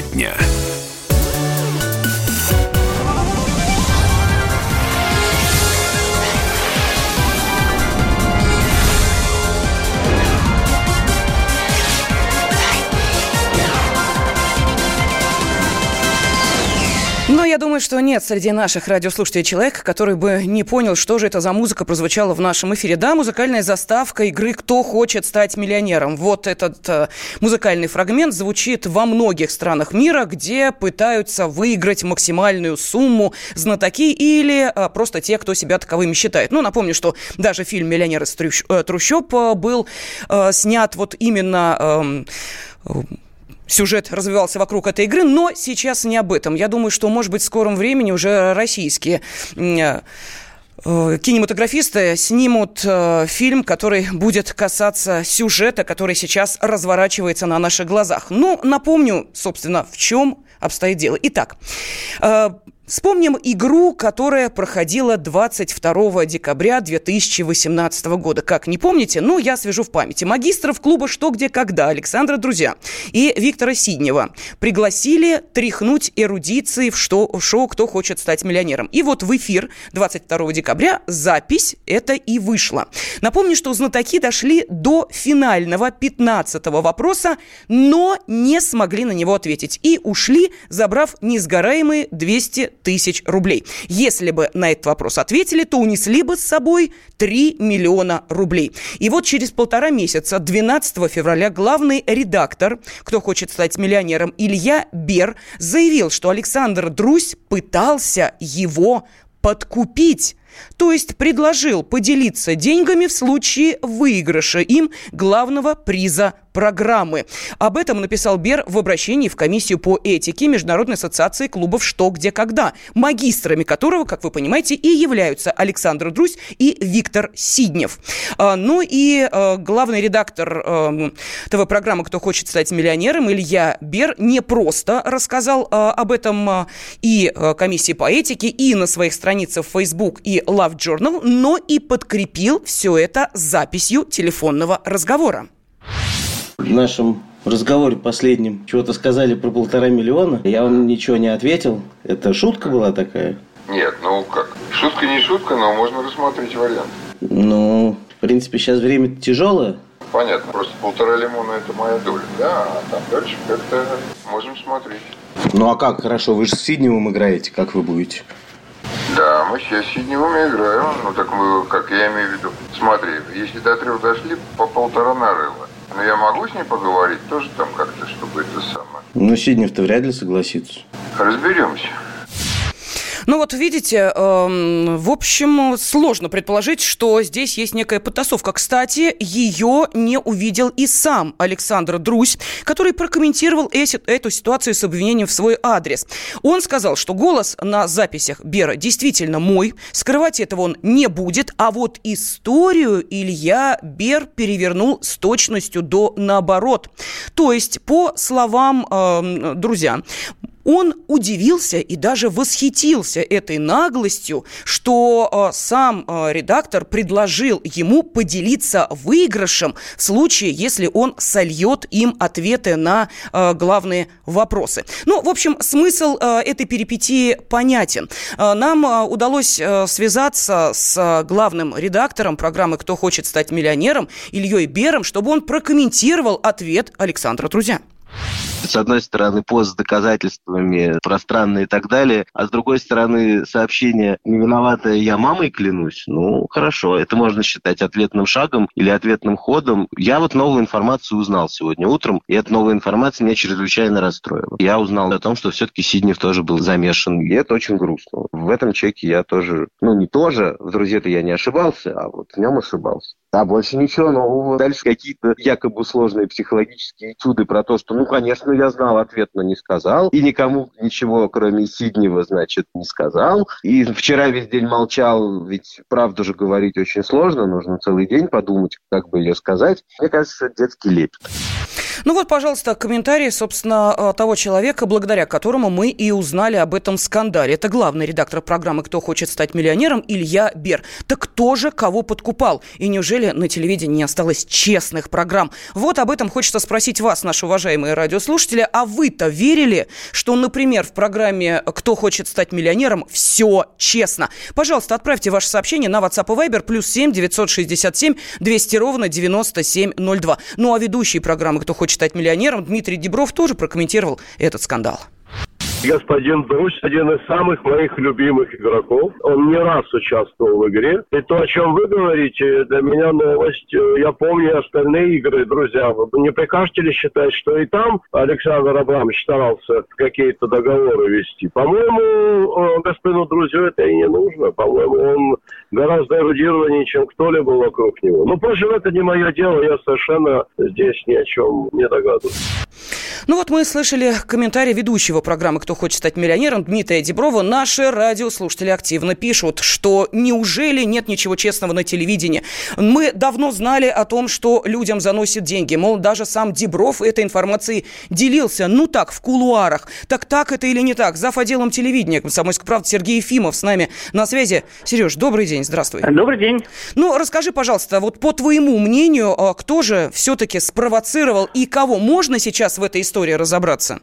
Тема дня. Я думаю, что нет среди наших радиослушателей человека, который бы не понял, что же это за музыка прозвучала в нашем эфире. Да, музыкальная заставка игры «Кто хочет стать миллионером». Вот этот э, музыкальный фрагмент звучит во многих странах мира, где пытаются выиграть максимальную сумму знатоки или э, просто те, кто себя таковыми считает. Ну, напомню, что даже фильм «Миллионер из э, трущоб» был э, снят вот именно... Э, сюжет развивался вокруг этой игры, но сейчас не об этом. Я думаю, что, может быть, в скором времени уже российские э, э, кинематографисты снимут э, фильм, который будет касаться сюжета, который сейчас разворачивается на наших глазах. Ну, напомню, собственно, в чем обстоит дело. Итак, Вспомним игру, которая проходила 22 декабря 2018 года. Как, не помните? Ну, я свяжу в памяти. Магистров клуба «Что, где, когда» Александра Друзья и Виктора Сиднева пригласили тряхнуть эрудиции в, что, в шоу «Кто хочет стать миллионером». И вот в эфир 22 декабря запись это и вышла. Напомню, что знатоки дошли до финального 15 вопроса, но не смогли на него ответить. И ушли, забрав несгораемые 200 тысяч рублей. Если бы на этот вопрос ответили, то унесли бы с собой 3 миллиона рублей. И вот через полтора месяца, 12 февраля, главный редактор, кто хочет стать миллионером, Илья Бер, заявил, что Александр Друсь пытался его подкупить. То есть предложил поделиться деньгами в случае выигрыша им главного приза программы. Об этом написал Бер в обращении в комиссию по этике Международной ассоциации клубов «Что, где, когда», магистрами которого, как вы понимаете, и являются Александр Друзь и Виктор Сиднев. А, ну и а, главный редактор а, ТВ-программы «Кто хочет стать миллионером» Илья Бер не просто рассказал об этом и комиссии по этике, и на своих страницах в Facebook и Love Journal, но и подкрепил все это записью телефонного разговора. В нашем разговоре последнем чего-то сказали про полтора миллиона. Я вам ничего не ответил. Это шутка была такая? Нет, ну как? Шутка не шутка, но можно рассмотреть вариант. Ну, в принципе, сейчас время тяжелое. Понятно, просто полтора лимона это моя доля, да, а там дальше как-то можем смотреть. Ну а как, хорошо, вы же с Сидневым играете, как вы будете? Да, мы сейчас с Сидневым играем, ну так мы, как я имею в виду, смотри, если до трех дошли, по полтора нарыло. Но я могу с ней поговорить тоже там как-то, чтобы это самое. Ну, Сиднев-то вряд ли согласится. Разберемся. Ну вот видите, э, в общем, сложно предположить, что здесь есть некая потасовка. Кстати, ее не увидел и сам Александр Друзь, который прокомментировал эту ситуацию с обвинением в свой адрес. Он сказал, что голос на записях Бера действительно мой, скрывать этого он не будет, а вот историю Илья Бер перевернул с точностью до наоборот. То есть, по словам э, друзья, он удивился и даже восхитился этой наглостью, что э, сам э, редактор предложил ему поделиться выигрышем в случае, если он сольет им ответы на э, главные вопросы. Ну, в общем, смысл этой перипетии понятен. Нам удалось связаться с главным редактором программы «Кто хочет стать миллионером» Ильей Бером, чтобы он прокомментировал ответ Александра Трузя с одной стороны, пост с доказательствами пространные и так далее, а с другой стороны, сообщение «не виноватая я мамой клянусь», ну, хорошо, это можно считать ответным шагом или ответным ходом. Я вот новую информацию узнал сегодня утром, и эта новая информация меня чрезвычайно расстроила. Я узнал о том, что все-таки Сиднев тоже был замешан, и это очень грустно. В этом чеке я тоже, ну, не тоже, в друзья-то я не ошибался, а вот в нем ошибался. А больше ничего нового. Дальше какие-то якобы сложные психологические этюды про то, что, ну, конечно, я знал ответ, но не сказал. И никому ничего, кроме Сиднева, значит, не сказал. И вчера весь день молчал, ведь правду же говорить очень сложно. Нужно целый день подумать, как бы ее сказать. Мне кажется, детский лепет. Ну вот, пожалуйста, комментарий, собственно, э, того человека, благодаря которому мы и узнали об этом скандале. Это главный редактор программы «Кто хочет стать миллионером» Илья Бер. Так кто же кого подкупал? И неужели на телевидении не осталось честных программ? Вот об этом хочется спросить вас, наши уважаемые радиослушатели. А вы-то верили, что, например, в программе «Кто хочет стать миллионером» все честно? Пожалуйста, отправьте ваше сообщение на WhatsApp и Viber плюс 7 967 200 ровно 9702. Ну а ведущий программы «Кто хочет стать миллионером» Дмитрий Дебров тоже прокомментировал этот скандал. Господин Бруч один из самых моих любимых игроков. Он не раз участвовал в игре. И то, о чем вы говорите, для меня новость. Я помню остальные игры, друзья. Вы не прикажете ли считать, что и там Александр Абрамович старался какие-то договоры вести? По-моему, э, господину Друзю это и не нужно. По-моему, он гораздо эрудированнее, чем кто-либо вокруг него. Но, впрочем, это не мое дело. Я совершенно здесь ни о чем не догадываюсь. Ну вот мы слышали комментарий ведущего программы «Кто хочет стать миллионером» Дмитрия Деброва. Наши радиослушатели активно пишут, что неужели нет ничего честного на телевидении? Мы давно знали о том, что людям заносят деньги. Мол, даже сам Дебров этой информацией делился. Ну так, в кулуарах. Так так это или не так? Зав. отделом телевидения «Комсомольской правды» Сергей Ефимов с нами на связи. Сереж, добрый день, здравствуй. Добрый день. Ну, расскажи, пожалуйста, вот по твоему мнению, а, кто же все-таки спровоцировал и кого можно сейчас в этой истории разобраться?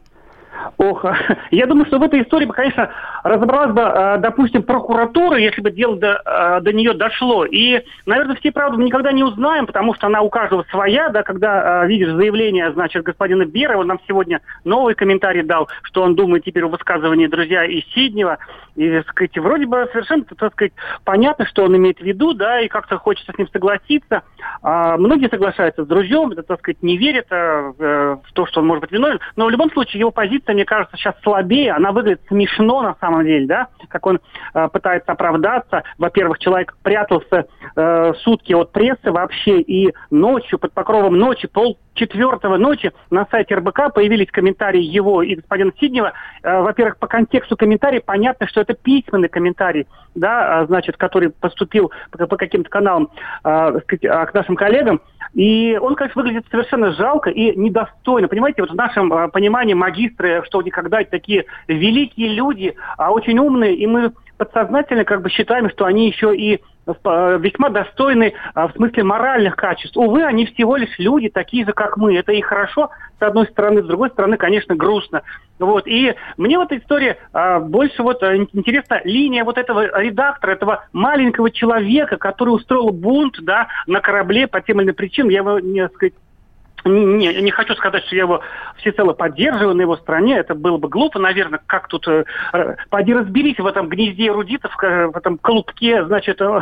Ох, я думаю, что в этой истории, конечно, разобралась бы, э, допустим, прокуратура, если бы дело до, э, до нее дошло. И, наверное, все правду никогда не узнаем, потому что она у каждого своя, да, когда э, видишь заявление, значит, господина Бера, он нам сегодня новый комментарий дал, что он думает теперь о высказывании друзья из Сиднева. И, так сказать, вроде бы совершенно, так сказать, понятно, что он имеет в виду, да, и как-то хочется с ним согласиться. А многие соглашаются с друзьем, так сказать, не верят а, в то, что он может быть виновен. Но в любом случае его позиция, мне кажется, сейчас слабее, она выглядит смешно на самом деле, да, как он э, пытается оправдаться. Во-первых, человек прятался э, сутки от прессы вообще, и ночью, под покровом ночи, пол четвертого ночи на сайте РБК появились комментарии его и господина Сиднева. Э, во-первых, по контексту комментарий понятно, что это письменный комментарий, да, значит, который поступил по, каким-то каналам э, сказать, к нашим коллегам. И он, конечно, выглядит совершенно жалко и недостойно. Понимаете, вот в нашем понимании магистры, что никогда такие великие люди, а очень умные, и мы подсознательно как бы считаем, что они еще и весьма достойны а, в смысле моральных качеств. Увы, они всего лишь люди, такие же, как мы. Это и хорошо, с одной стороны, с другой стороны, конечно, грустно. Вот. И мне вот эта история больше вот интересна линия вот этого редактора, этого маленького человека, который устроил бунт да, на корабле по тем или иным причинам. Я его, не сказать, не, не хочу сказать, что я его всецело поддерживаю на его стороне. Это было бы глупо, наверное. Как тут... Э, поди разберись в этом гнезде эрудитов, в этом колубке, значит... Э,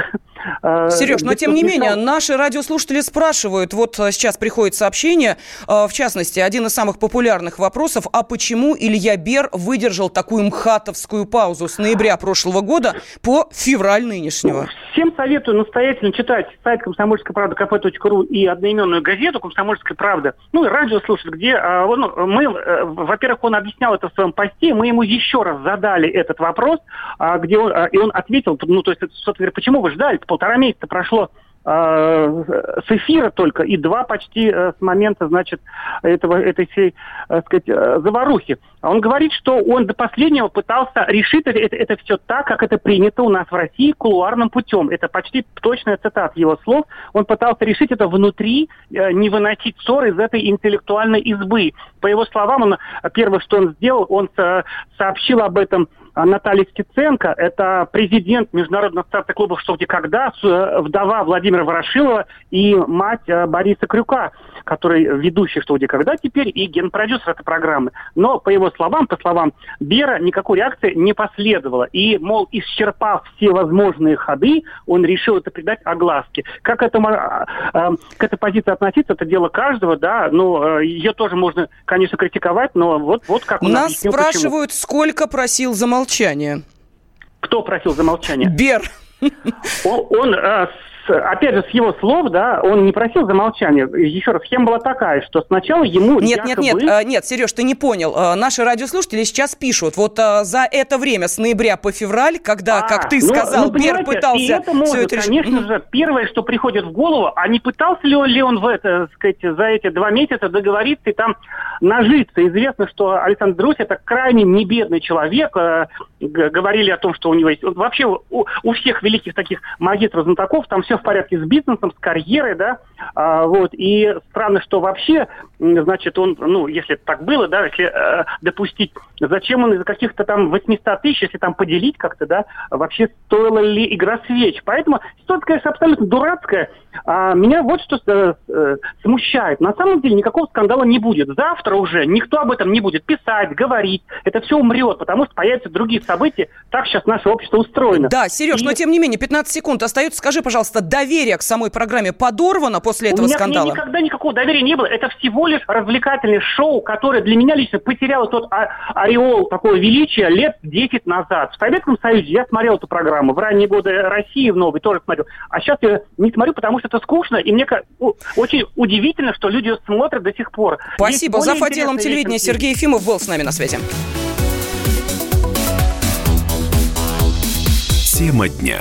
э Сереж, но тем не менее, наши радиослушатели спрашивают, вот э, сейчас приходит сообщение, э, в частности, один из самых популярных вопросов, а почему Илья Бер выдержал такую мхатовскую паузу с ноября прошлого года по февраль нынешнего? Всем советую настоятельно читать сайт комсомольской правды кп.ру и одноименную газету «Комсомольская правда». Ну и радио слушать, где а, ну, мы, э, во-первых, он объяснял это в своем посте, мы ему еще раз задали этот вопрос, а, где он, а, и он ответил, ну то есть, собственно говоря, почему вы ждали? Полтора месяца прошло с эфира только и два почти э, с момента, значит, этого, этой всей, так сказать, э, заварухи. Он говорит, что он до последнего пытался решить это, это все так, как это принято у нас в России кулуарным путем. Это почти точная цитат его слов. Он пытался решить это внутри, не выносить ссор из этой интеллектуальной избы. По его словам, он, первое, что он сделал, он сообщил об этом Наталья Стеценко, это президент Международного ассоциации клубов «Что, где, когда», вдова Владимира Ворошилова и мать э, Бориса Крюка, который ведущий «Что, где, когда» теперь и генпродюсер этой программы. Но, по его словам, по словам Бера, никакой реакции не последовало. И, мол, исчерпав все возможные ходы, он решил это придать огласке. Как это, э, к этой позиции относиться, это дело каждого, да, но э, ее тоже можно, конечно, критиковать, но вот, вот как он Нас спрашивают, почему. сколько просил замолчать молчание. Кто просил за молчание? Бер. Он, он э, опять же, с его слов, да, он не просил замолчания. Еще раз, схема была такая, что сначала ему Нет, якобы... нет, нет, а, нет, Сереж, ты не понял. А, наши радиослушатели сейчас пишут, вот а, за это время, с ноября по февраль, когда, а, как ты ну, сказал, ну, Бер пытался и это может, это конечно же, первое, что приходит в голову, а не пытался ли он, ли он в это, сказать, за эти два месяца договориться и там нажиться. Известно, что Александр Друзь это крайне небедный человек. Говорили о том, что у него есть... Вообще у, у всех великих таких магистров знатоков там все в порядке с бизнесом, с карьерой, да, а, вот, и странно, что вообще, значит, он, ну, если так было, да, если э, допустить, зачем он из каких-то там 800 тысяч, если там поделить как-то, да, вообще стоила ли игра свеч. Поэтому ситуация, конечно, абсолютно дурацкая. А меня вот что э, э, смущает. На самом деле никакого скандала не будет. Завтра уже никто об этом не будет писать, говорить. Это все умрет, потому что появятся другие события. Так сейчас наше общество устроено. Да, Сереж, и... но тем не менее, 15 секунд остается. Скажи, пожалуйста, доверие к самой программе подорвано после этого У меня скандала? У меня никогда никакого доверия не было. Это всего лишь развлекательное шоу, которое для меня лично потеряло тот а- ореол такого величия лет 10 назад. В Советском Союзе я смотрел эту программу. В ранние годы России в новой тоже смотрел. А сейчас я не смотрю, потому что это скучно. И мне очень удивительно, что люди смотрят до сих пор. Спасибо. За отделом телевидения Сергей Ефимов был с нами на связи. Тема дня.